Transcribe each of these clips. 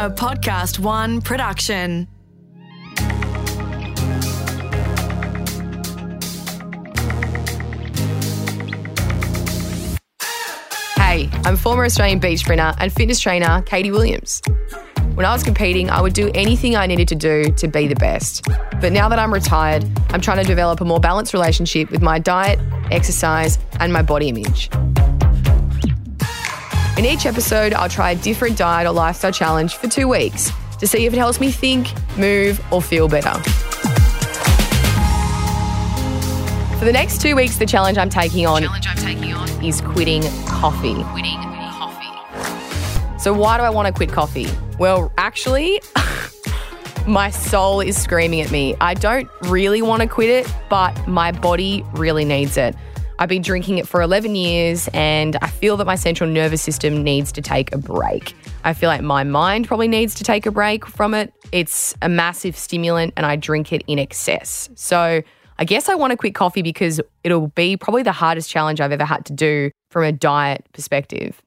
A Podcast One production. Hey, I'm former Australian beach sprinter and fitness trainer Katie Williams. When I was competing, I would do anything I needed to do to be the best. But now that I'm retired, I'm trying to develop a more balanced relationship with my diet, exercise, and my body image. In each episode, I'll try a different diet or lifestyle challenge for two weeks to see if it helps me think, move, or feel better. For the next two weeks, the challenge I'm taking on, is quitting coffee. Quitting coffee. So why do I want to quit coffee? Well, actually, my soul is screaming at me. I don't really want to quit it, but my body really needs it. I've been drinking it for 11 years and I feel that my central nervous system needs to take a break. I feel like my mind probably needs to take a break from it. It's a massive stimulant and I drink it in excess. So I guess I want to quit coffee because it'll be probably the hardest challenge I've ever had to do from a diet perspective.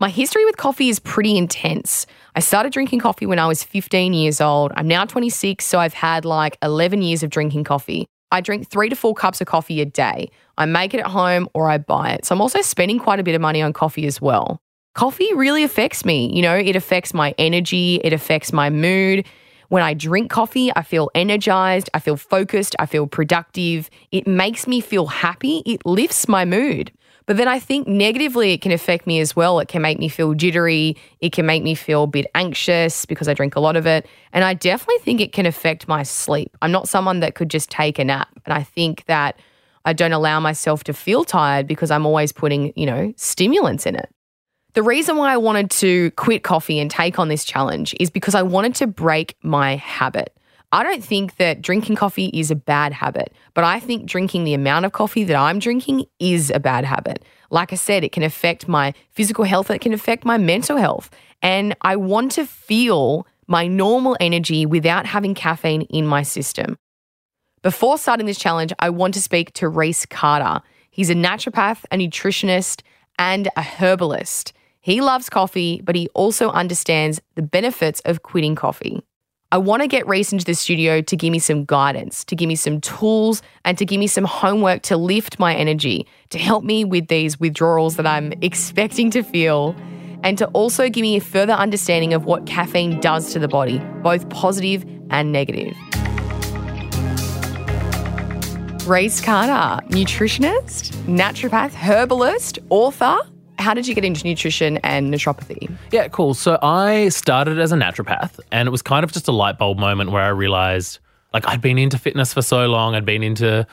My history with coffee is pretty intense. I started drinking coffee when I was 15 years old. I'm now 26, so I've had like 11 years of drinking coffee. I drink three to four cups of coffee a day. I make it at home or I buy it. So I'm also spending quite a bit of money on coffee as well. Coffee really affects me. You know, it affects my energy, it affects my mood. When I drink coffee, I feel energized, I feel focused, I feel productive. It makes me feel happy, it lifts my mood. But then I think negatively it can affect me as well. It can make me feel jittery. It can make me feel a bit anxious because I drink a lot of it. And I definitely think it can affect my sleep. I'm not someone that could just take a nap. And I think that I don't allow myself to feel tired because I'm always putting, you know, stimulants in it. The reason why I wanted to quit coffee and take on this challenge is because I wanted to break my habit. I don't think that drinking coffee is a bad habit, but I think drinking the amount of coffee that I'm drinking is a bad habit. Like I said, it can affect my physical health, it can affect my mental health. And I want to feel my normal energy without having caffeine in my system. Before starting this challenge, I want to speak to Reece Carter. He's a naturopath, a nutritionist, and a herbalist. He loves coffee, but he also understands the benefits of quitting coffee. I want to get Reece into the studio to give me some guidance, to give me some tools, and to give me some homework to lift my energy, to help me with these withdrawals that I'm expecting to feel, and to also give me a further understanding of what caffeine does to the body, both positive and negative. Reece Carter, nutritionist, naturopath, herbalist, author, how did you get into nutrition and naturopathy? Yeah, cool. So I started as a naturopath, and it was kind of just a light bulb moment where I realized like I'd been into fitness for so long, I'd been into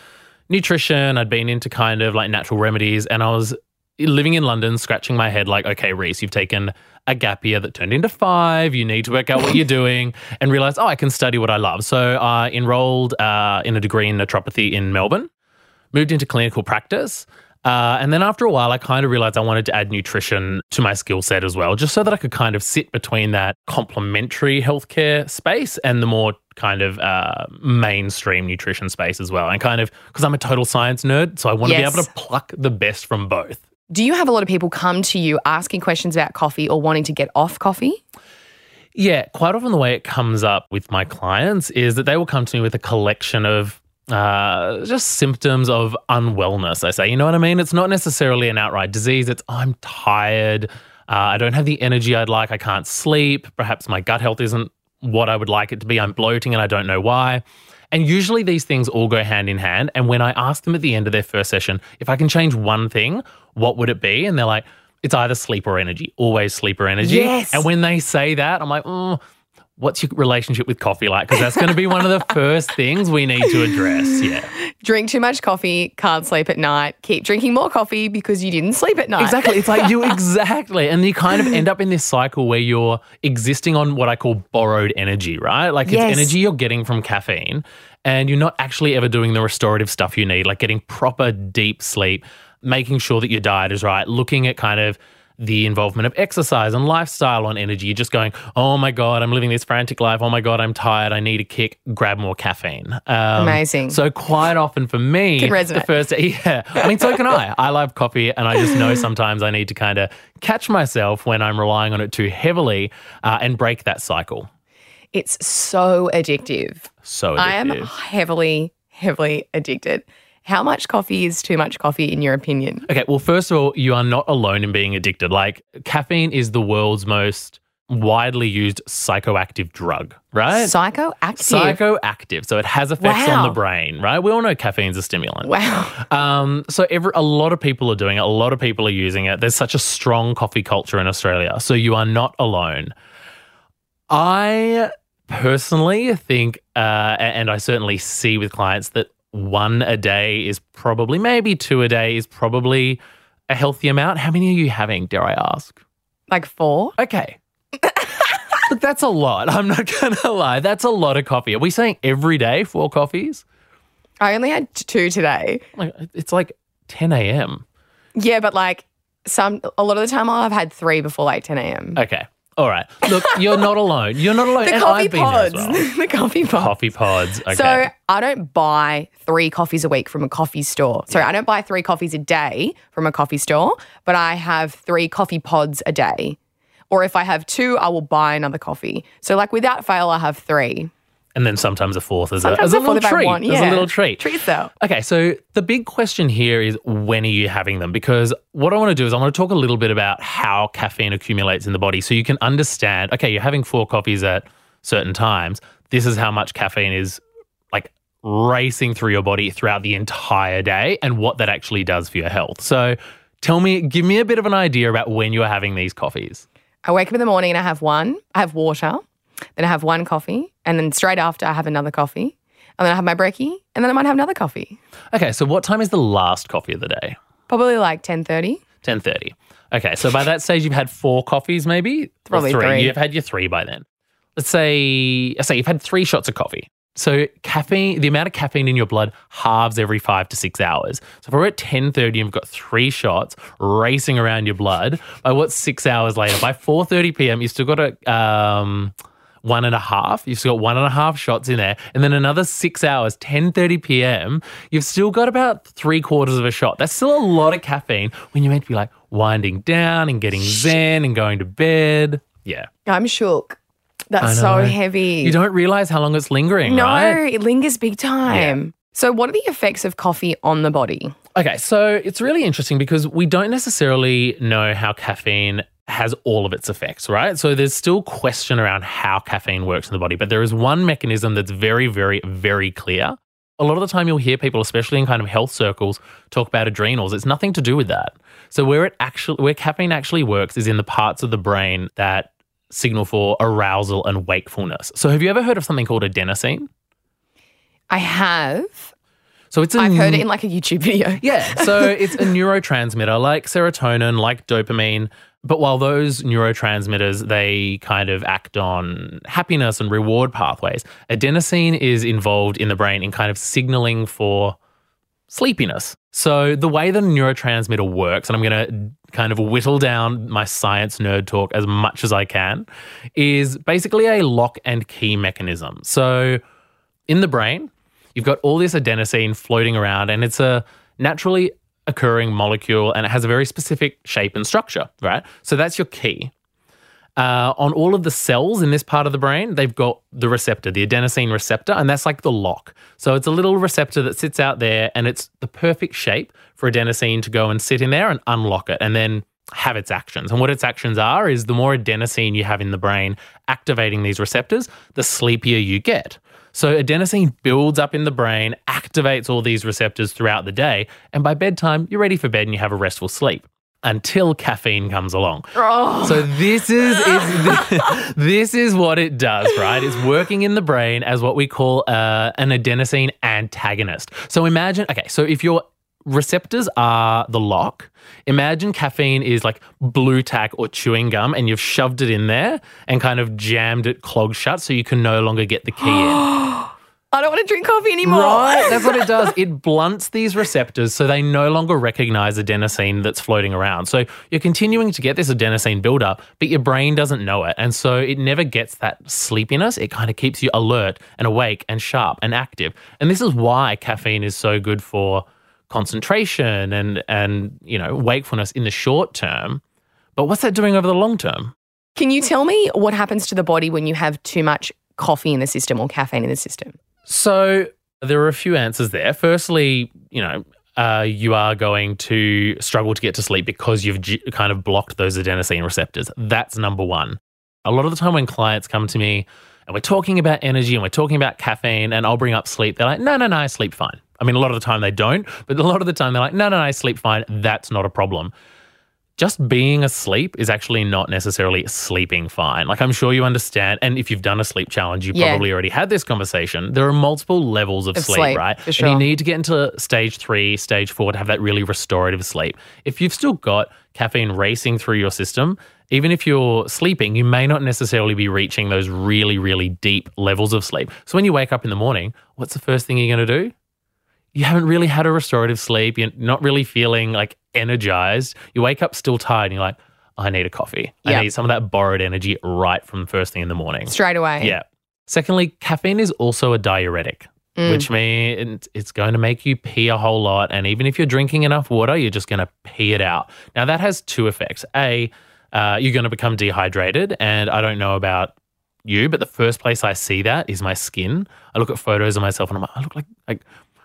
nutrition, I'd been into kind of like natural remedies, and I was living in London, scratching my head like, okay, Reece, you've taken a gap year that turned into five. You need to work out what you're doing and realize, oh, I can study what I love. So I enrolled uh, in a degree in naturopathy in Melbourne, moved into clinical practice. Uh, and then after a while, I kind of realized I wanted to add nutrition to my skill set as well, just so that I could kind of sit between that complementary healthcare space and the more kind of uh, mainstream nutrition space as well. And kind of because I'm a total science nerd, so I want Yes. to be able to pluck the best from both. Do you have a lot of people come to you asking questions about coffee or wanting to get off coffee? Yeah, quite often the way it comes up with my clients is that they will come to me with a collection of uh, just symptoms of unwellness. I say, you know what I mean? It's not necessarily an outright disease. It's I'm tired. Uh, I don't have the energy I'd like. I can't sleep. Perhaps my gut health isn't what I would like it to be. I'm bloating and I don't know why. And usually these things all go hand in hand. And when I ask them at the end of their first session, if I can change one thing, what would it be? And they're like, it's either sleep or energy, always sleep or energy. Yes. And when they say that, I'm like, mm, what's your relationship with coffee like? Because that's going to be one of the first things we need to address. Yeah. Drink too much coffee, can't sleep at night. Keep drinking more coffee because you didn't sleep at night. Exactly. It's like you exactly. And you kind of end up in this cycle where you're existing on what I call borrowed energy, right? Like it's Yes. energy you're getting from caffeine and you're not actually ever doing the restorative stuff you need, like getting proper deep sleep, making sure that your diet is right, looking at kind of the involvement of exercise and lifestyle on energy. You're just going, oh my God, I'm living this frantic life. Oh my God, I'm tired. I need a kick. Grab more caffeine. Um, Amazing. So, quite often for me, the first, yeah, I mean, so can I. I love coffee, and I just know sometimes I need to kind of catch myself when I'm relying on it too heavily uh, and break that cycle. It's so addictive. So, addictive. I am heavily, heavily addicted. How much coffee is too much coffee in your opinion? Okay, well, first of all, you are not alone in being addicted. Like, caffeine is the world's most widely used psychoactive drug, right? Psychoactive. Psychoactive. So it has effects on the brain, right? We all know caffeine's a stimulant. wow. Um, so every, a lot of people are doing it. A lot of people are using it. There's such a strong coffee culture in Australia. So you are not alone. I personally think, uh, and I certainly see with clients that one a day is probably, maybe two a day is probably a healthy amount. How many are you having, dare I ask? Like four? Okay. Look, that's a lot. I'm not going to lie. That's a lot of coffee. Are we saying every day four coffees? I only had two today. Like It's like 10 a.m. Yeah, but like some a lot of the time I've had three before like 10 a.m. Okay. All right. Look, you're not alone. You're not alone. the and coffee I've been there as pods. well. the coffee pods. Coffee pods. Okay. So I don't buy three coffees a week from a coffee store. Sorry, I don't buy three coffees a day from a coffee store, but I have three coffee pods a day. Or if I have two, I will buy another coffee. So like without fail, I have three. And then sometimes a fourth as a, as a a little fourth if I treat. want, As a little treat. Treat yourself. Okay, so the big question here is when are you having them? Because what I want to do is I want to talk a little bit about how caffeine accumulates in the body so you can understand, okay, you're having four coffees at certain times. This is how much caffeine is like racing through your body throughout the entire day and what that actually does for your health. So tell me, give me a bit of an idea about when you're having these coffees. I wake up in the morning and I have one. I have water. Then I have one coffee. And then straight after, I have another coffee. And then I have my brekkie. And then I might have another coffee. Okay, so what time is the last coffee of the day? Probably like 10.30. 10.30. Okay, so by that stage, you've had four coffees maybe? Or Probably three. You've had your three by then. Let's say, let's say you've had three shots of coffee. So caffeine, the amount of caffeine in your blood halves every five to six hours. So if we're at 10.30 and you've got three shots racing around your blood, by what, six hours later? By 4.30 p.m., you've still got a... Um, one and a half. You've still got one and a half shots in there, and then another six hours, 10:30 p.m. You've still got about three quarters of a shot. That's still a lot of caffeine when you're meant to be like winding down and getting zen and going to bed. Yeah, I'm shook. That's so heavy. you don't realize how long it's lingering, No, right? it lingers big time. So, what are the effects of coffee on the body? Okay, so it's really interesting because we don't necessarily know how caffeine has all of its effects, right? So there's still question around how caffeine works in the body, but there is one mechanism that's very, very, very clear. A lot of the time you'll hear people, especially in kind of health circles, talk about adrenals. It's nothing to do with that. So where it actually where caffeine actually works is in the parts of the brain that signal for arousal and wakefulness. So have you ever heard of something called adenosine? I have. So it's a I've heard it in like a YouTube video. Yeah, so it's a neurotransmitter like serotonin, like dopamine. But while those neurotransmitters, they kind of act on happiness and reward pathways, adenosine is involved in the brain in kind of signaling for sleepiness. So the way the neurotransmitter works, and I'm going to kind of whittle down my science nerd talk as much as I can, is basically a lock and key mechanism. So in the brain, you've got all this adenosine floating around, and it's a naturally occurring molecule and it has a very specific shape and structure, right? So that's your key. Uh, on all of the cells in this part of the brain, they've got the receptor, the adenosine receptor, and that's like the lock. So it's a little receptor that sits out there, and it's the perfect shape for adenosine to go and sit in there and unlock it, and then have its actions. And what its actions are is the more adenosine you have in the brain activating these receptors, the sleepier you get. So adenosine builds up in the brain, activates all these receptors throughout the day, and by bedtime, you're ready for bed and you have a restful sleep until caffeine comes along. So this is, is this is what it does, right? It's working in the brain as what we call uh, an adenosine antagonist. So imagine, okay, so if your receptors are the lock, imagine caffeine is like Blu Tack or chewing gum, and you've shoved it in there and kind of jammed it clogged shut, so you can no longer get the key in. I don't want to drink coffee anymore. Right, that's what it does. It blunts these receptors so they no longer recognize adenosine that's floating around. So you're continuing to get this adenosine buildup, but your brain doesn't know it. And so it never gets that sleepiness. It kind of keeps you alert and awake and sharp and active. And this is why caffeine is so good for concentration and and you know wakefulness in the short term. But what's that doing over the long term? Can you tell me what happens to the body when you have too much coffee in the system or caffeine in the system? So there are a few answers there. Firstly, you know, uh, you are going to struggle to get to sleep because you've g- kind of blocked those adenosine receptors. That's number one. A lot of the time when clients come to me and we're talking about energy and we're talking about caffeine and I'll bring up sleep, they're like, no, no, no, I sleep fine. I mean, a lot of the time they don't, but a lot of the time they're like, no, no, no, I sleep fine. That's not a problem just being asleep is actually not necessarily sleeping fine. Like I'm sure you understand, and if you've done a sleep challenge, you Yeah. probably already had this conversation. There are multiple levels of, Of sleep, sleep, right? sure. And you need to get into stage three, stage four to have that really restorative sleep. If you've still got caffeine racing through your system, even if you're sleeping, you may not necessarily be reaching those really, really deep levels of sleep. So when you wake up in the morning, what's the first thing you're going to do? You haven't really had a restorative sleep. You're not really feeling like energized. You wake up still tired and you're like, I need a coffee. Yeah. I need some of that borrowed energy right from the first thing in the morning. Straight away. Yeah. Secondly, caffeine is also a diuretic, Mm. which means it's going to make you pee a whole lot. And even if you're drinking enough water, you're just going to pee it out. Now, that has two effects. A, uh, you're going to become dehydrated. And I don't know about you, but the first place I see that is my skin. I look at photos of myself and I'm like, I look like, like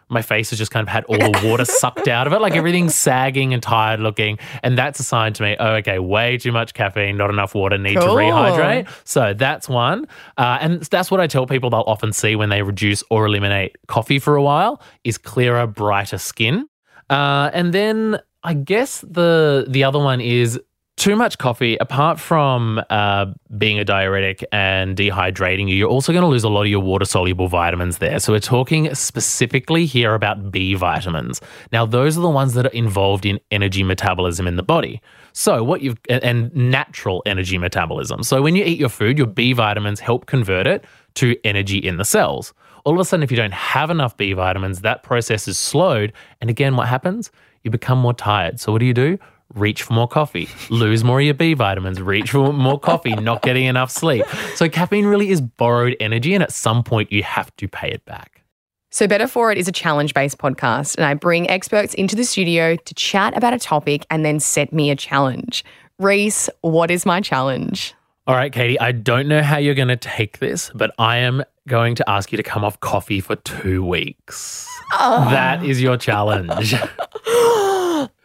my face has just kind of had all the water sucked out of it. Like everything's sagging and tired looking. And that's a sign to me, oh, okay, way too much caffeine, not enough water, need Cool. to rehydrate. So that's one. Uh, and that's what I tell people they'll often see when they reduce or eliminate coffee for a while is clearer, brighter skin. Uh, and then I guess the the other one is too much coffee, apart from uh, being a diuretic and dehydrating you, you're also going to lose a lot of your water soluble vitamins there. So, we're talking specifically here about B vitamins. Now, those are the ones that are involved in energy metabolism in the body. So, what you've and- and natural energy metabolism. So, when you eat your food, your B vitamins help convert it to energy in the cells. All of a sudden, if you don't have enough B vitamins, that process is slowed. And again, what happens? You become more tired. So, what do you do? Reach for more coffee, lose more of your B vitamins, reach for more coffee, not getting enough sleep. So, caffeine really is borrowed energy, and at some point, you have to pay it back. So, Better For It is a challenge based podcast, and I bring experts into the studio to chat about a topic and then set me a challenge. Reece, what is my challenge? All right, Katie, I don't know how you're going to take this, but I am going to ask you to come off coffee for two weeks. Ah. That is your challenge.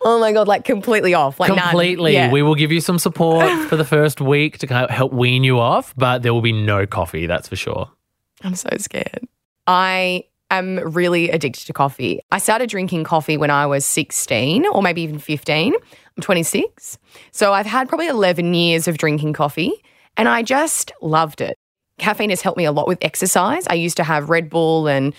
Oh my God, like completely off. Like. Completely. Yeah. We will give you some support for the first week to kind of help wean you off, but there will be no coffee, that's for sure. I'm so scared. I am really addicted to coffee. I started drinking coffee when I was 16 or maybe even 15. I'm 26. So I've had probably 11 years of drinking coffee and I just loved it. Caffeine has helped me a lot with exercise. I used to have Red Bull and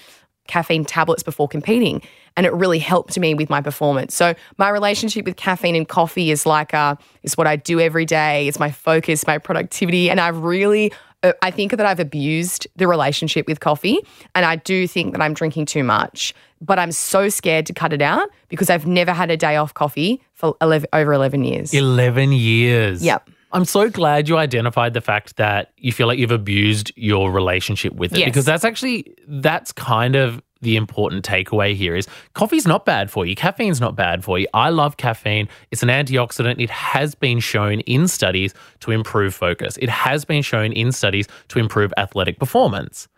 caffeine tablets before competing and it really helped me with my performance. So my relationship with caffeine and coffee is like uh is what I do every day. It's my focus, my productivity and I've really uh, I think that I've abused the relationship with coffee and I do think that I'm drinking too much, but I'm so scared to cut it out because I've never had a day off coffee for 11, over 11 years. 11 years. Yep. I'm so glad you identified the fact that you feel like you've abused your relationship with it Yes. because that's actually that's kind of the important takeaway here is coffee's not bad for you. Caffeine's not bad for you. I love caffeine. It's an antioxidant. It has been shown in studies to improve focus. It has been shown in studies to improve athletic performance.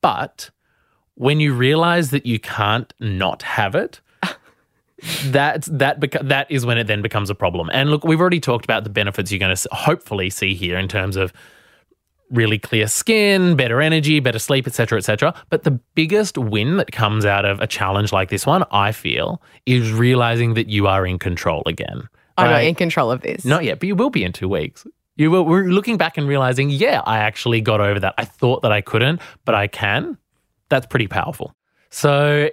But when you realize that you can't not have it, that that beca- that is when it then becomes a problem. And look, we've already talked about the benefits you're going to hopefully see here in terms of really clear skin, better energy, better sleep, etc., etc. But the biggest win that comes out of a challenge like this one, I feel, is realizing that you are in control again. I'm not in control of this. Not yet, but you will be in two weeks. You will. We're looking back and realizing, yeah, I actually got over that. I thought that I couldn't, but I can. That's pretty powerful. So,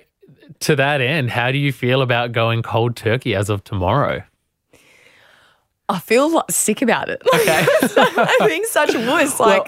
to that end, how do you feel about going cold turkey as of tomorrow? I feel like sick about it. Okay. I'm being such a wuss. Like,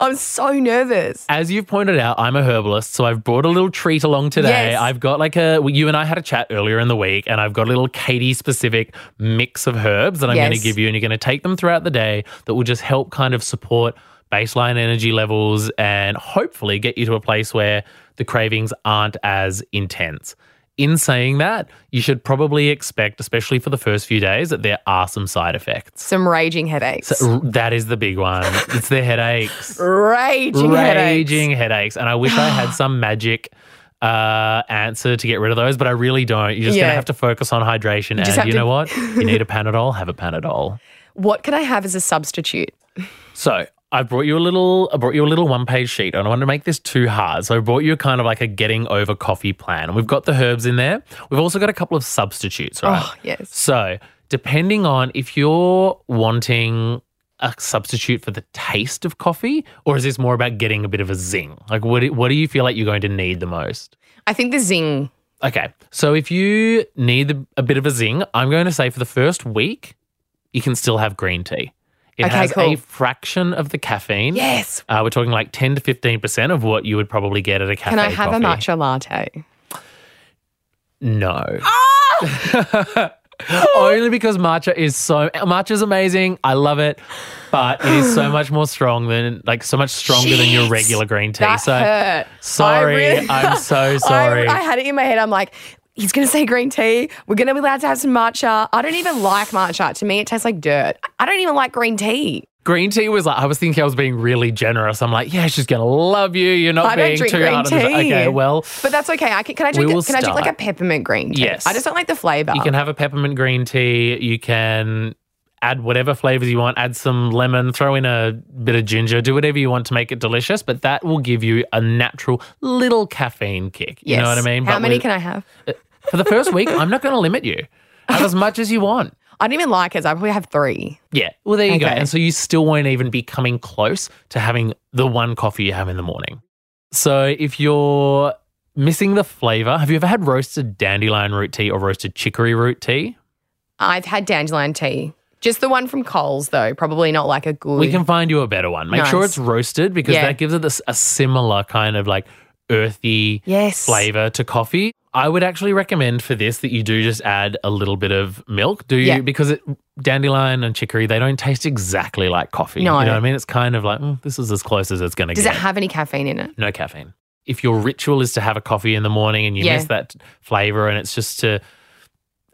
I'm so nervous. As you've pointed out, I'm a herbalist, so I've brought a little treat along today. Yes. I've got like a, you and I had a chat earlier in the week, and I've got a little Katie specific mix of herbs that I'm going to give you, and you're going to take them throughout the day that will just help kind of support baseline energy levels and hopefully get you to a place where the cravings aren't as intense. In saying that, you should probably expect, especially for the first few days, that there are some side effects. Some raging headaches. R- That is the big one. It's the headaches raging, headaches. raging headaches. And I wish I had some magic uh, answer to get rid of those, but I really don't. You're just Yeah. going to have to focus on hydration. just and you to- know what? You need a Panadol, have a Panadol. What can I have as a substitute? So I brought you a little. I brought you a little one-page sheet. I don't want to make this too hard, so I brought you kind of like a getting over coffee plan. And we've got the herbs in there. We've also got a couple of substitutes, right? Oh, yes. So depending on if you're wanting a substitute for the taste of coffee, or is this more about getting a bit of a zing? Like, what what do you feel like you're going to need the most? I think the zing. Okay, so if you need a bit of a zing, I'm going to say for the first week, you can still have green tea. It Okay, has a fraction of the caffeine. Yes. Uh, we're talking like 10 to 15% of what you would probably get at a cafe. Can I have coffee. a matcha latte? No. Ah! Only because matcha is so matcha is amazing. I love it, but it is so much more strong than like so much stronger than your regular green tea. That so hurt. sorry, I really- I'm so I- sorry. I, had it in my head. I'm like, he's going to say green tea. We're going to be allowed to have some matcha. I don't even like matcha. To me, it tastes like dirt. I don't even like green tea. green tea was like I was thinking I was being really generous. I'm like, yeah, she's gonna love you. You're not I don't being drink too green hard tea. Okay, well, But that's okay. I can, can I drink? We a- will Can I drink like a peppermint green tea? Yes. I just don't like the flavor. You can have a peppermint green tea. You can add whatever flavors you want. Add some lemon. Throw in a bit of ginger. Do whatever you want to make it delicious. But that will give you a natural little caffeine kick. You know what I mean? How But many with- can I have? Uh, for the first week? I'm not going to limit you. Have as much as you want. I don't even like it. So I probably have three. Yeah. Well, there you go. And so you still won't even be coming close to having the one coffee you have in the morning. So if you're missing the flavor, have you ever had roasted dandelion root tea or roasted chicory root tea? I've had dandelion tea. Just the one from Coles, though. Probably not like a good. We can find you a better one. Make sure Nice. it's roasted because Yeah. that gives it this, a similar kind of like earthy Yes. flavor to coffee. I would actually recommend for this that you do just add a little bit of milk. Do you? Yeah. Because it, dandelion and chicory, they don't taste exactly like coffee. No. You know what I mean? It's kind of like, mm, this is as close as it's going to get. Does it have any caffeine in it? no caffeine. If your ritual is to have a coffee in the morning and you Yeah. miss that flavor and it's just to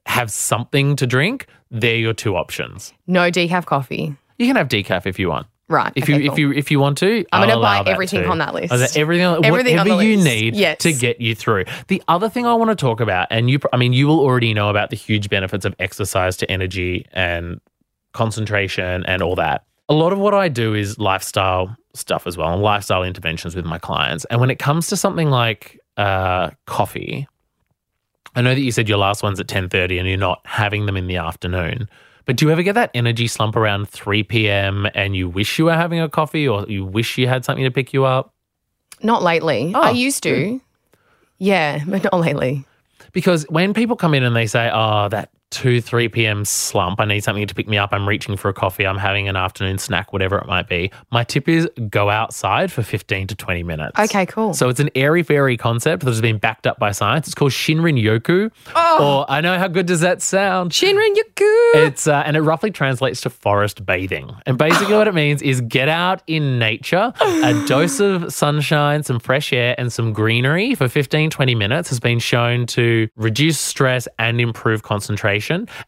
have something to drink, they're your two options. No decaf coffee. You can have decaf if you want. Right. If okay, you if cool. you if you want to, I'm going gonna to buy everything on that list. everything, Everything whatever you list. need Yes. to get you through. The other thing I want to talk about, and you, I mean, you will already know about the huge benefits of exercise to energy and concentration and all that. A lot of what I do is lifestyle stuff as well, and lifestyle interventions with my clients. And when it comes to something like uh, coffee, I know that you said your last one's at ten thirty, and you're not having them in the afternoon. But do you ever get that energy slump around 3 p.m. and you wish you were having a coffee or you wish you had something to pick you up? Not lately. Oh, I ah, used to. Yeah, but not lately. Because when people come in and they say, oh, that 2, 3 p.m. slump, I need something to pick me up, I'm reaching for a coffee, I'm having an afternoon snack, whatever it might be, my tip is go outside for 15 to 20 minutes. Okay, cool. So it's an airy fairy concept that has been backed up by science. It's called Shinrin Yoku. Oh. Or I know how good does that sound? Shinrin, you're. It's uh, and it roughly translates to forest bathing. And basically, what it means is get out in nature, a dose of sunshine, some fresh air, and some greenery for 15, 20 minutes has been shown to reduce stress and improve concentration.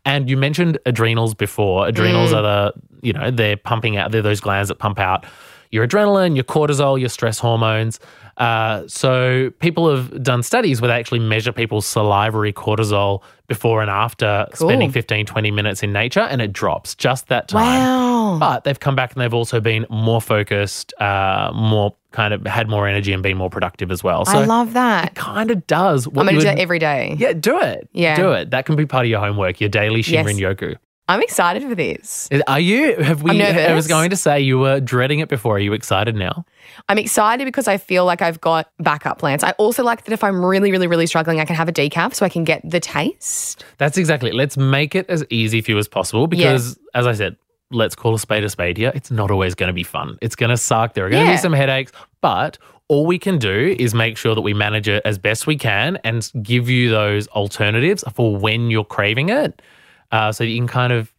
And you mentioned adrenals before. Adrenals are the, you know, they're pumping out, they're those glands that pump out your adrenaline, your cortisol, your stress hormones. Uh, so people have done studies where they actually measure people's salivary cortisol before and after Cool. spending 15, 20 minutes in nature and it drops just that time. wow. But they've come back and they've also been more focused, uh, more kind of had more energy and been more productive as well. So I love that. It kind of does what I'm going to do would- that every day. Yeah, do it. Yeah. Do it. That can be part of your homework, your daily Shinrin Yes. Yoku. I'm excited for this. Are you? Have we? I'm I was going to say you were dreading it before. Are you excited now? I'm excited because I feel like I've got backup plans. I also like that if I'm really, really, really struggling, I can have a decaf so I can get the taste. That's exactly it. Let's make it as easy for you as possible because, as I said, let's call a spade a spade here. It's not always going to be fun. It's going to suck. There are going to Yeah. be some headaches, but all we can do is make sure that we manage it as best we can and give you those alternatives for when you're craving it uh, so that you can kind of,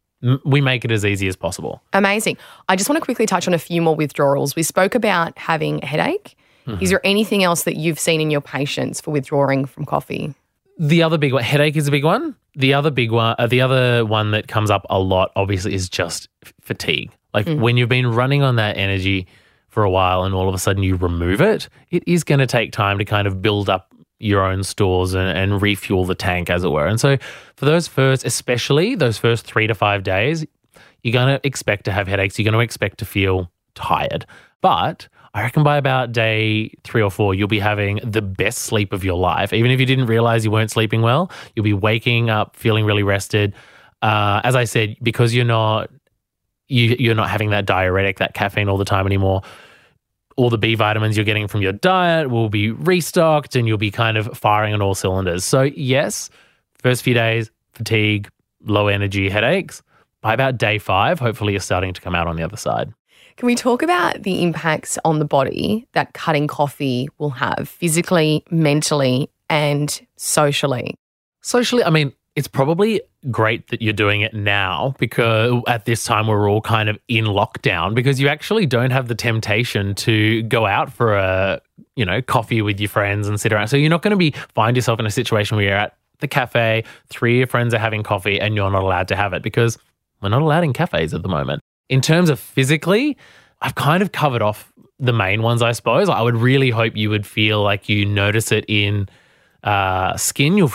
we make it as easy as possible. Amazing. I just want to quickly touch on a few more withdrawals. We spoke about having a headache. Is there anything else that you've seen in your patients for withdrawing from coffee? The other big one, headache is a big one. The other big one, uh, the other one that comes up a lot, obviously, is just f- fatigue. Like when you've been running on that energy for a while and all of a sudden you remove it, it is going to take time to kind of build up your own stores and, and refuel the tank, as it were. And so for those first, especially those first three to five days, you're going to expect to have headaches. You're going to expect to feel tired. But I reckon by about day three or four, you'll be having the best sleep of your life. Even if you didn't realize you weren't sleeping well, you'll be waking up feeling really rested. Uh, as I said, because you're not you, you're not having that diuretic, that caffeine all the time anymore. All the B vitamins you're getting from your diet will be restocked, and you'll be kind of firing on all cylinders. So yes, first few days, fatigue, low energy, headaches. By about day five, hopefully you're starting to come out on the other side. Can we talk about the impacts on the body that cutting coffee will have physically, mentally, and socially? Socially, I mean, it's probably great that you're doing it now because at this time we're all kind of in lockdown because you actually don't have the temptation to go out for a, you know, coffee with your friends and sit around. So you're not going to be find yourself in a situation where you're at the cafe, three of your friends are having coffee and you're not allowed to have it because we're not allowed in cafes at the moment. In terms of physically, I've kind of covered off the main ones, I suppose. I would really hope you would feel like you notice it in uh, skin. You'll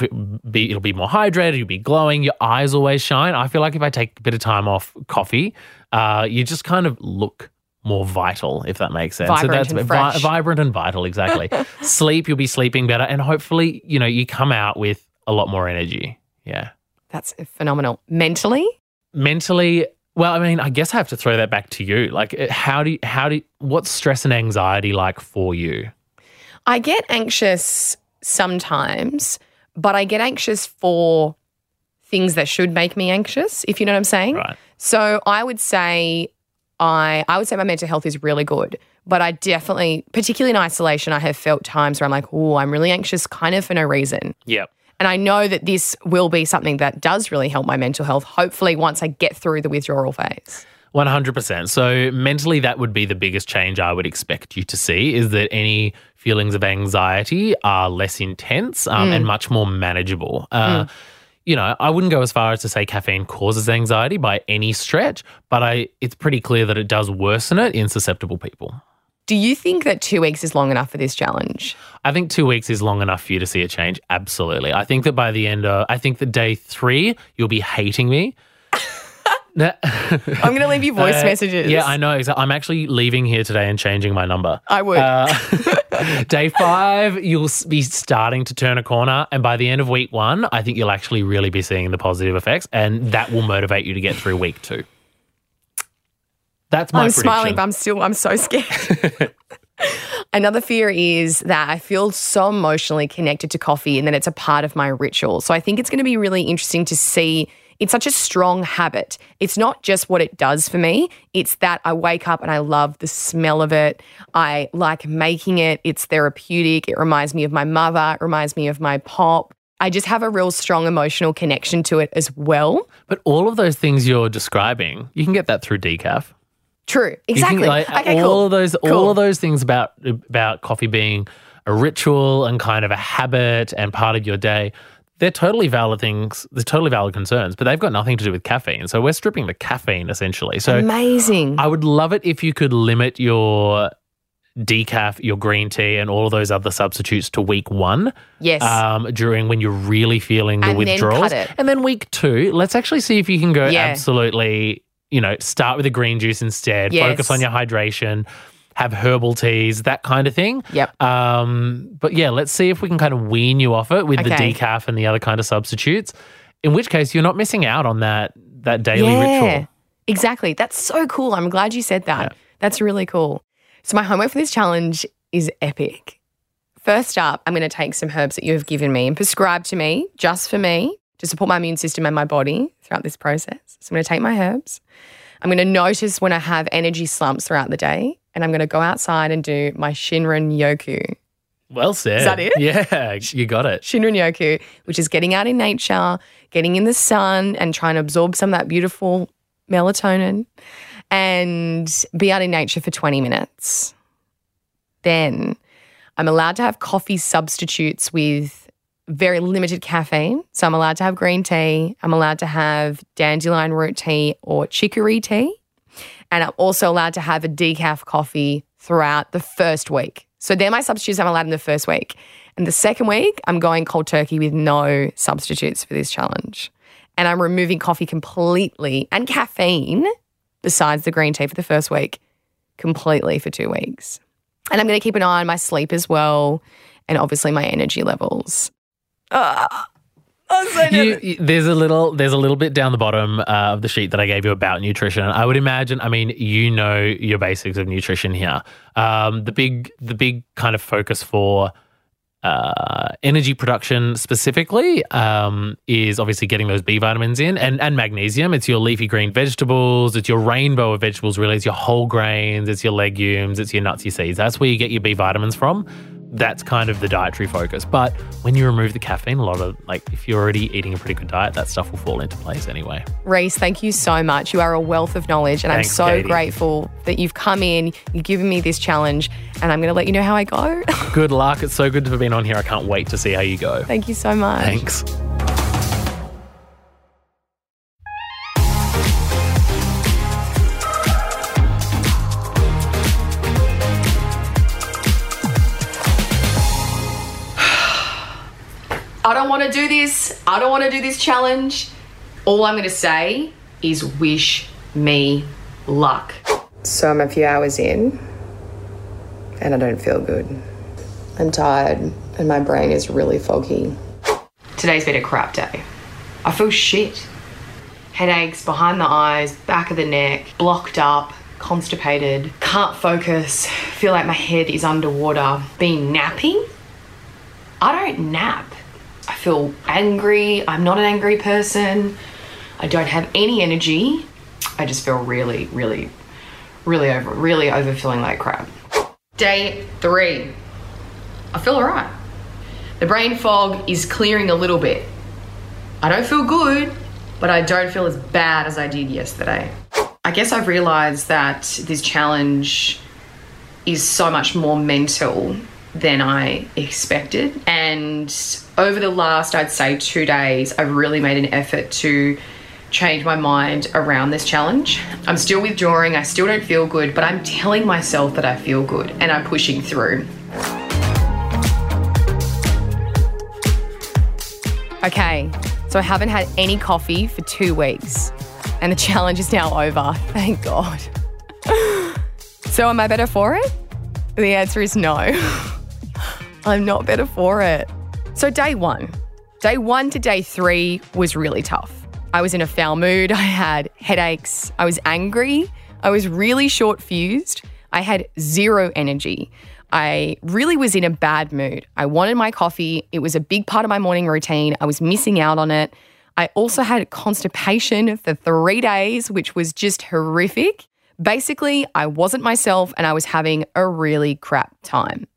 be it'll be more hydrated. You'll be glowing. Your eyes always shine. I feel like if I take a bit of time off coffee, uh, you just kind of look more vital, if that makes sense. Vibrant and vi- vibrant and vital, exactly. Sleep, you'll be sleeping better, and hopefully, you know, you come out with a lot more energy. Yeah. That's phenomenal. Mentally, Mentally, well, I mean, I guess I have to throw that back to you. Like, uh, how do you, how do you, what's stress and anxiety like for you? I get anxious sometimes, but I get anxious for things that should make me anxious, if you know what I'm saying. Right. So I would say I I would say my mental health is really good. But I definitely, particularly in isolation, I have felt times where I'm like, oh, I'm really anxious kind of for no reason. Yep. And I know that this will be something that does really help my mental health, hopefully, once I get through the withdrawal phase. 100%. So mentally that would be the biggest change I would expect you to see is that any feelings of anxiety are less intense um, and much more manageable. Uh, You know, I wouldn't go as far as to say caffeine causes anxiety by any stretch, but I it's pretty clear that it does worsen it in susceptible people. Do you think that two weeks is long enough for this challenge? I think two weeks is long enough for you to see a change. Absolutely. I think that by the end of, I think that day three, you'll be hating me. I'm going to leave you voice Uh, messages. Yeah, I know. I'm actually leaving here today and changing my number. I would. Uh, day five, you'll be starting to turn a corner. And by the end of week one, I think you'll actually really be seeing the positive effects. And that will motivate you to get through week two. That's my I'm prediction. smiling, but I'm still, I'm so scared. Another fear is that I feel so emotionally connected to coffee and that it's a part of my ritual. So I think it's going to be really interesting to see. It's such a strong habit. It's not just what it does for me, it's that I wake up and I love the smell of it. I like making it. It's therapeutic. It reminds me of my mother, it reminds me of my pop. I just have a real strong emotional connection to it as well. But all of those things you're describing, you can get that through decaf. True. Exactly. can, like, okay, all cool. of those, all of those things about about coffee being a ritual and kind of a habit and part of your day. They're totally valid things. They're totally valid concerns, but they've got nothing to do with caffeine. So we're stripping the caffeine essentially. So Amazing. I would love it if you could limit your decaf, your green tea, and all of those other substitutes to week one. yes. Um, during when you're really feeling the And then withdrawals, it. and then week two, let's actually see if you can go Yeah. absolutely. You know, start with the green juice instead. Yes. Focus on your hydration. Have herbal teas, that kind of thing. Yep. Um, but yeah, let's see if we can kind of wean you off it with the decaf and the other kind of substitutes. In which case, you're not missing out on that that daily ritual. Exactly. That's so cool. I'm glad you said that. Yeah. That's really cool. So my homework for this challenge is epic. First up, I'm going to take some herbs that you have given me and prescribed to me just for me to support my immune system and my body throughout this process. So I'm going to take my herbs. I'm going to notice when I have energy slumps throughout the day, and I'm going to go outside and do my Shinrin Yoku. Well said. Is that it? Yeah, you got it. Shinrin Yoku, which is getting out in nature, getting in the sun, and trying to absorb some of that beautiful melatonin and be out in nature for 20 minutes. Then I'm allowed to have coffee substitutes with very limited caffeine. So I'm allowed to have green tea. I'm allowed to have dandelion root tea or chicory tea. And I'm also allowed to have a decaf coffee throughout the first week. So they're my substitutes I'm allowed in the first week. And the second week, I'm going cold turkey with no substitutes for this challenge. And I'm removing coffee completely and caffeine, besides the green tea for the first week, completely for two weeks. And I'm going to keep an eye on my sleep as well, and obviously my energy levels. Ah, You, you- there's a little there's a little bit down the bottom uh, of the sheet that I gave you about nutrition. I would imagine. I mean, you know your basics of nutrition here. Um, the big the big kind of focus for uh, energy production specifically um, is obviously getting those B vitamins in and, and magnesium. It's your leafy green vegetables. It's your rainbow of vegetables. Really, it's your whole grains. It's your legumes. It's your nuts, your seeds. That's where you get your B vitamins from. That's kind of the dietary focus. But when you remove the caffeine, a lot of like if you're already eating a pretty good diet, that stuff will fall into place anyway. Reece, thank you so much. You are a wealth of knowledge, and Thanks, I'm so Katie. grateful that you've come in, you've given me this challenge, and I'm going to let you know how I go. Good luck. It's so good to have been on here. I can't wait to see how you go. thank you so much. Thanks. This. I don't want to do this challenge. All I'm going to say is wish me luck. So I'm a few hours in and I don't feel good. I'm tired and my brain is really foggy. Today's been a crap day. I feel shit. Headaches behind the eyes, back of the neck, blocked up, constipated, can't focus, feel like my head is underwater, been napping. I don't nap. I feel angry. I'm not an angry person. I don't have any energy. I just feel really, really, really over, really over feeling like crap. Day three. I feel alright. The brain fog is clearing a little bit. I don't feel good, but I don't feel as bad as I did yesterday. I guess I've realized that this challenge is so much more mental than I expected. And over the last, I'd say, two days, I've really made an effort to change my mind around this challenge. I'm still withdrawing, I still don't feel good, but I'm telling myself that I feel good and I'm pushing through. Okay, so I haven't had any coffee for two weeks, and the challenge is now over. Thank God. so, am I better for it? The answer is no. I'm not better for it. So, day one, day one to day three was really tough. I was in a foul mood. I had headaches. I was angry. I was really short fused. I had zero energy. I really was in a bad mood. I wanted my coffee. It was a big part of my morning routine. I was missing out on it. I also had constipation for three days, which was just horrific. Basically, I wasn't myself and I was having a really crap time.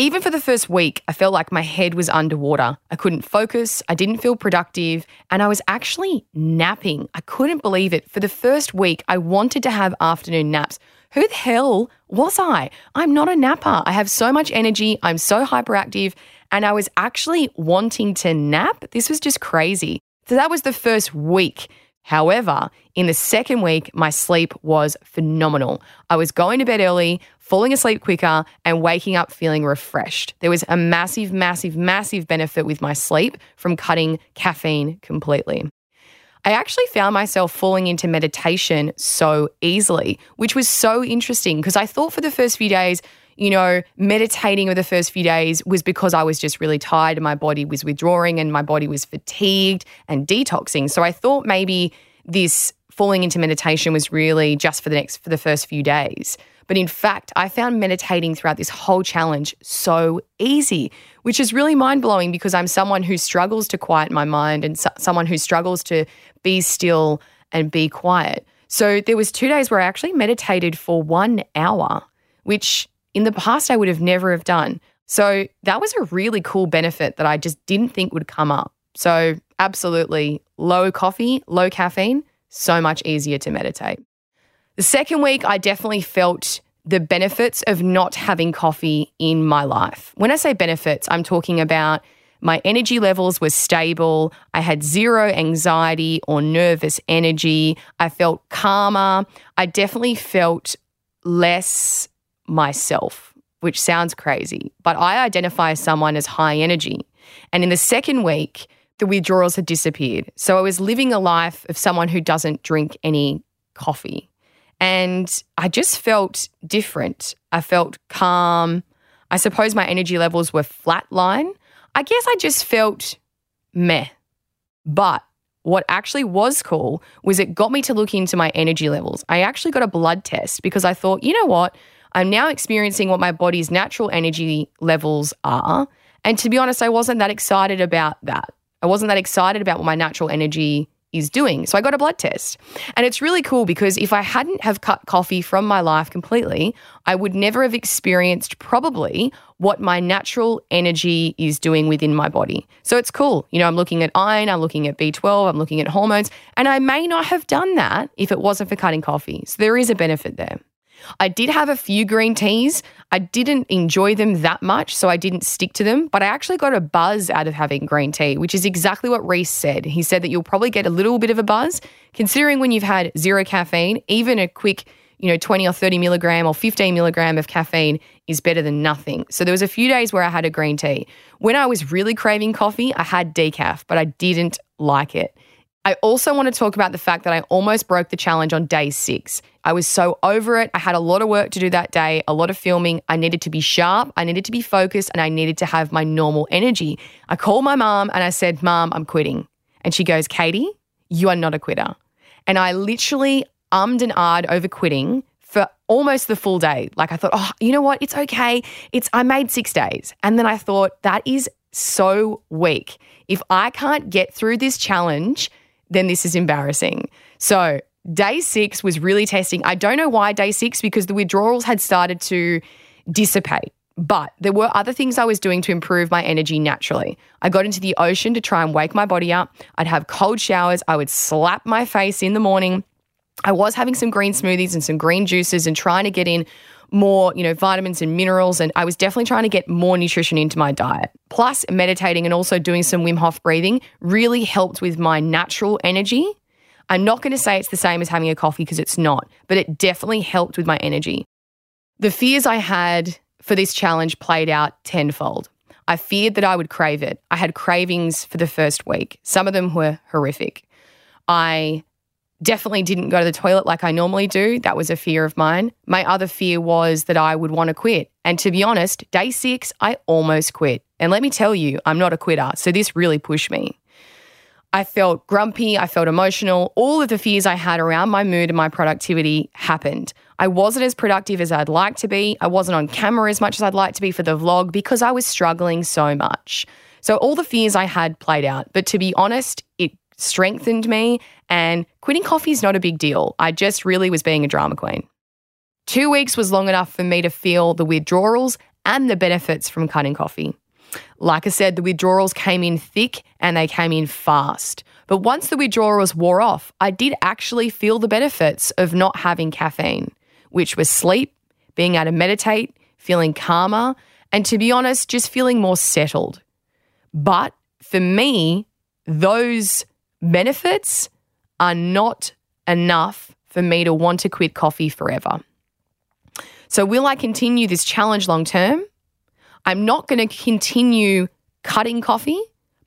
Even for the first week, I felt like my head was underwater. I couldn't focus, I didn't feel productive, and I was actually napping. I couldn't believe it. For the first week, I wanted to have afternoon naps. Who the hell was I? I'm not a napper. I have so much energy, I'm so hyperactive, and I was actually wanting to nap. This was just crazy. So that was the first week. However, in the second week, my sleep was phenomenal. I was going to bed early, falling asleep quicker, and waking up feeling refreshed. There was a massive, massive, massive benefit with my sleep from cutting caffeine completely. I actually found myself falling into meditation so easily, which was so interesting because I thought for the first few days, you know, meditating over the first few days was because I was just really tired and my body was withdrawing and my body was fatigued and detoxing. So I thought maybe this falling into meditation was really just for the next for the first few days. But in fact, I found meditating throughout this whole challenge so easy, which is really mind blowing because I'm someone who struggles to quiet my mind and so- someone who struggles to be still and be quiet. So there was two days where I actually meditated for one hour, which in the past I would have never have done. So that was a really cool benefit that I just didn't think would come up. So absolutely low coffee, low caffeine, so much easier to meditate. The second week, I definitely felt the benefits of not having coffee in my life. When I say benefits, I'm talking about my energy levels were stable. I had zero anxiety or nervous energy. I felt calmer. I definitely felt less myself, which sounds crazy, but I identify as someone as high energy. And in the second week, the withdrawals had disappeared. So I was living a life of someone who doesn't drink any coffee. And I just felt different. I felt calm. I suppose my energy levels were flatline. I guess I just felt meh. But what actually was cool was it got me to look into my energy levels. I actually got a blood test because I thought, you know what? I'm now experiencing what my body's natural energy levels are. And to be honest, I wasn't that excited about that. I wasn't that excited about what my natural energy is doing. So I got a blood test. And it's really cool because if I hadn't have cut coffee from my life completely, I would never have experienced probably what my natural energy is doing within my body. So it's cool. You know, I'm looking at iron, I'm looking at B12, I'm looking at hormones, and I may not have done that if it wasn't for cutting coffee. So there is a benefit there. I did have a few green teas. I didn't enjoy them that much, so I didn't stick to them, but I actually got a buzz out of having green tea, which is exactly what Reece said. He said that you'll probably get a little bit of a buzz, considering when you've had zero caffeine, even a quick, you know, 20 or 30 milligram or 15 milligram of caffeine is better than nothing. So there was a few days where I had a green tea. When I was really craving coffee, I had decaf, but I didn't like it. I also want to talk about the fact that I almost broke the challenge on day six. I was so over it. I had a lot of work to do that day, a lot of filming. I needed to be sharp, I needed to be focused, and I needed to have my normal energy. I called my mom and I said, Mom, I'm quitting. And she goes, Katie, you are not a quitter. And I literally ummed and ahed over quitting for almost the full day. Like I thought, oh, you know what? It's okay. It's I made six days. And then I thought, that is so weak. If I can't get through this challenge, then this is embarrassing. So, day six was really testing. I don't know why day six, because the withdrawals had started to dissipate. But there were other things I was doing to improve my energy naturally. I got into the ocean to try and wake my body up. I'd have cold showers. I would slap my face in the morning. I was having some green smoothies and some green juices and trying to get in more, you know, vitamins and minerals. And I was definitely trying to get more nutrition into my diet. Plus, meditating and also doing some Wim Hof breathing really helped with my natural energy. I'm not going to say it's the same as having a coffee because it's not, but it definitely helped with my energy. The fears I had for this challenge played out tenfold. I feared that I would crave it. I had cravings for the first week. Some of them were horrific. I definitely didn't go to the toilet like I normally do. That was a fear of mine. My other fear was that I would want to quit. And to be honest, day six, I almost quit. And let me tell you, I'm not a quitter. So this really pushed me. I felt grumpy, I felt emotional. All of the fears I had around my mood and my productivity happened. I wasn't as productive as I'd like to be. I wasn't on camera as much as I'd like to be for the vlog because I was struggling so much. So all the fears I had played out. But to be honest, it strengthened me. And quitting coffee is not a big deal. I just really was being a drama queen. Two weeks was long enough for me to feel the withdrawals and the benefits from cutting coffee. Like I said, the withdrawals came in thick and they came in fast. But once the withdrawals wore off, I did actually feel the benefits of not having caffeine, which was sleep, being able to meditate, feeling calmer, and to be honest, just feeling more settled. But for me, those benefits are not enough for me to want to quit coffee forever. So, will I continue this challenge long term? I'm not going to continue cutting coffee,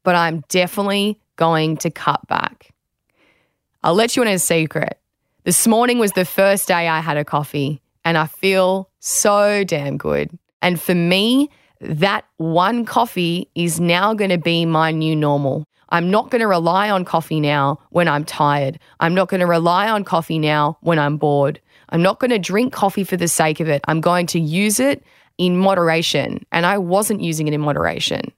but I'm definitely going to cut back. I'll let you in a secret. This morning was the first day I had a coffee, and I feel so damn good. And for me, that one coffee is now going to be my new normal. I'm not going to rely on coffee now when I'm tired. I'm not going to rely on coffee now when I'm bored. I'm not going to drink coffee for the sake of it. I'm going to use it in moderation. And I wasn't using it in moderation.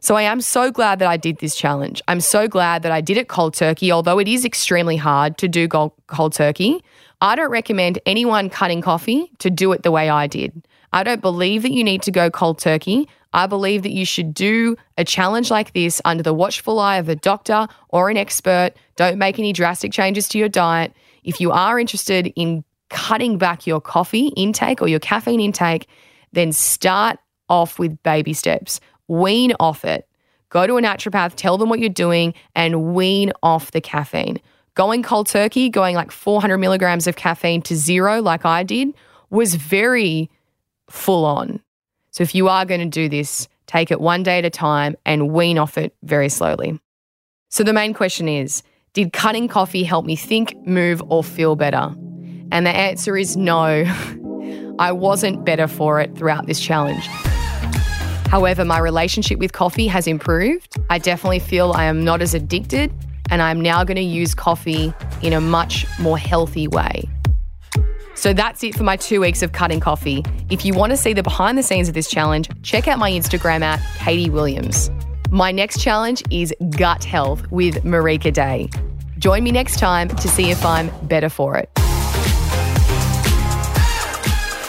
So I am so glad that I did this challenge. I'm so glad that I did it cold turkey, although it is extremely hard to do cold turkey. I don't recommend anyone cutting coffee to do it the way I did. I don't believe that you need to go cold turkey. I believe that you should do a challenge like this under the watchful eye of a doctor or an expert. Don't make any drastic changes to your diet. If you are interested in cutting back your coffee intake or your caffeine intake, then start off with baby steps. Wean off it. Go to a naturopath, tell them what you're doing, and wean off the caffeine. Going cold turkey, going like 400 milligrams of caffeine to zero, like I did, was very full on. So if you are going to do this, take it one day at a time and wean off it very slowly. So the main question is Did cutting coffee help me think, move, or feel better? And the answer is no. I wasn't better for it throughout this challenge. However, my relationship with coffee has improved. I definitely feel I am not as addicted, and I'm now going to use coffee in a much more healthy way. So that's it for my two weeks of cutting coffee. If you want to see the behind the scenes of this challenge, check out my Instagram at Katie Williams. My next challenge is gut health with Marika Day. Join me next time to see if I'm better for it.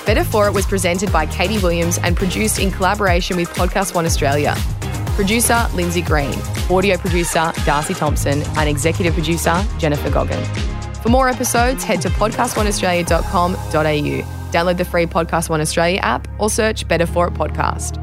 Better For It was presented by Katie Williams and produced in collaboration with Podcast One Australia. Producer Lindsay Green, audio producer Darcy Thompson, and executive producer Jennifer Goggin. For more episodes, head to podcastoneaustralia.com.au. Download the free Podcast One Australia app or search Better For It Podcast.